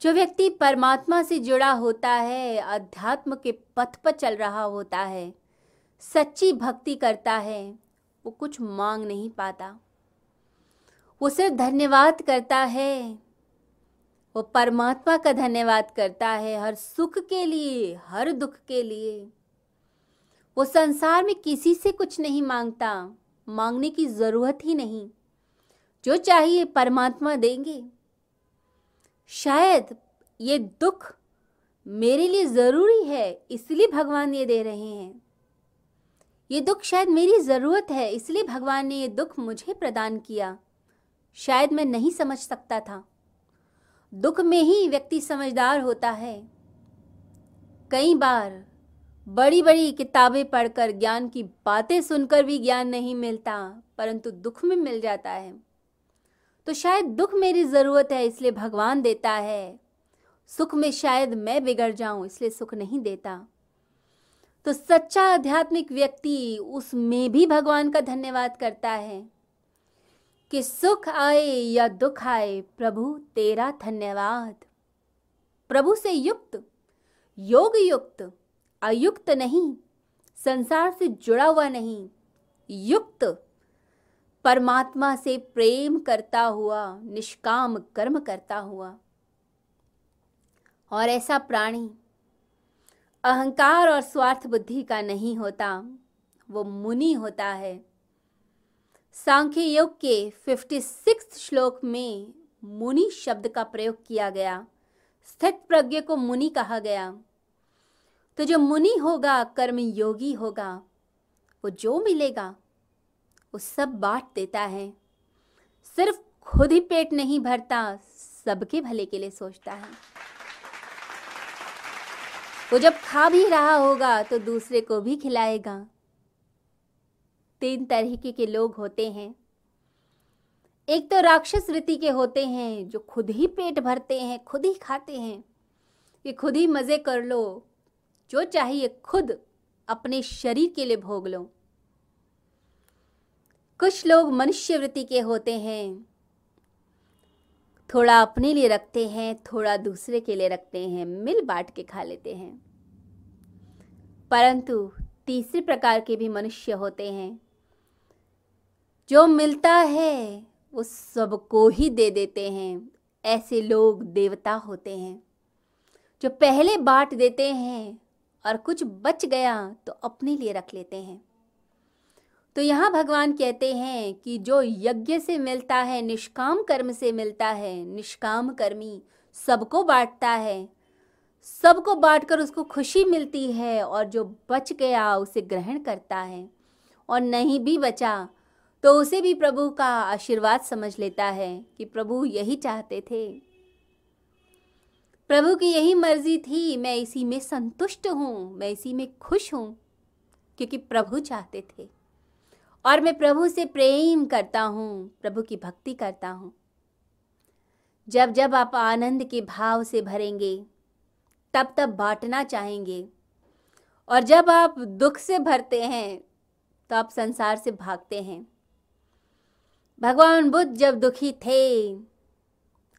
जो व्यक्ति परमात्मा से जुड़ा होता है, अध्यात्म के पथ पर चल रहा होता है, सच्ची भक्ति करता है, वो कुछ मांग नहीं पाता। वो सिर्फ़ धन्यवाद करता है, वो परमात्मा का धन्यवाद करता है, हर सुख के लिए, हर दुख के लिए। वो संसार में किसी से कुछ नहीं माँगता, मांगने की ज़रूरत ही नहीं। जो चाहिए परमात्मा देंगे। शायद ये दुख मेरे लिए ज़रूरी है, इसलिए भगवान ये दे रहे हैं। ये दुख शायद मेरी ज़रूरत है, इसलिए भगवान ने ये दुख मुझे प्रदान किया। शायद मैं नहीं समझ सकता था। दुख में ही व्यक्ति समझदार होता है। कई बार बड़ी बड़ी किताबें पढ़कर ज्ञान की बातें सुनकर भी ज्ञान नहीं मिलता, परंतु दुख में मिल जाता है। तो शायद दुख मेरी ज़रूरत है, इसलिए भगवान देता है। सुख में शायद मैं बिगड़ जाऊँ, इसलिए सुख नहीं देता। तो सच्चा आध्यात्मिक व्यक्ति उसमें भी भगवान का धन्यवाद करता है कि सुख आए या दुख आए, प्रभु तेरा धन्यवाद। प्रभु से युक्त योग युक्त अयुक्त नहीं, संसार से जुड़ा हुआ नहीं, युक्त परमात्मा से प्रेम करता हुआ, निष्काम कर्म करता हुआ। और ऐसा प्राणी अहंकार और स्वार्थ बुद्धि का नहीं होता, वो मुनि होता है। सांख्य योग के फिफ्टी सिक्स श्लोक में मुनि शब्द का प्रयोग किया गया। स्थित प्रज्ञ को मुनि कहा गया। तो जो मुनि होगा कर्म योगी होगा, वो जो मिलेगा वो सब बांट देता है। सिर्फ़ खुद ही पेट नहीं भरता, सबके भले के लिए सोचता है। वो जब खा भी रहा होगा तो दूसरे को भी खिलाएगा। तीन तरीके के लोग होते हैं। एक तो राक्षस रीति के होते हैं, जो खुद ही पेट भरते हैं, खुद ही खाते हैं। कि खुद ही मज़े कर लो, जो चाहिए खुद अपने शरीर के लिए भोग लो। कुछ लोग मनुष्य वृत्ति के होते हैं। थोड़ा अपने लिए रखते हैं, थोड़ा दूसरे के लिए रखते हैं, मिल बांट के खा लेते हैं। परंतु तीसरे प्रकार के भी मनुष्य होते हैं। जो मिलता है, वो सबको ही दे देते हैं। ऐसे लोग देवता होते हैं। जो पहले बांट देते हैं और कुछ बच गया तो अपने लिए रख लेते हैं। तो यहाँ भगवान कहते हैं कि जो यज्ञ से मिलता है, निष्काम कर्म से मिलता है, निष्काम कर्मी सबको बांटता है। सबको बांटकर उसको खुशी मिलती है और जो बच गया उसे ग्रहण करता है और नहीं भी बचा तो उसे भी प्रभु का आशीर्वाद समझ लेता है कि प्रभु यही चाहते थे। प्रभु की यही मर्ज़ी थी, मैं इसी में संतुष्ट हूँ, मैं इसी में खुश हूँ, क्योंकि प्रभु चाहते थे। और मैं प्रभु से प्रेम करता हूँ, प्रभु की भक्ति करता हूँ। जब जब आप आनंद के भाव से भरेंगे, तब तब बांटना चाहेंगे। और जब आप दुख से भरते हैं तो आप संसार से भागते हैं। भगवान बुद्ध जब दुखी थे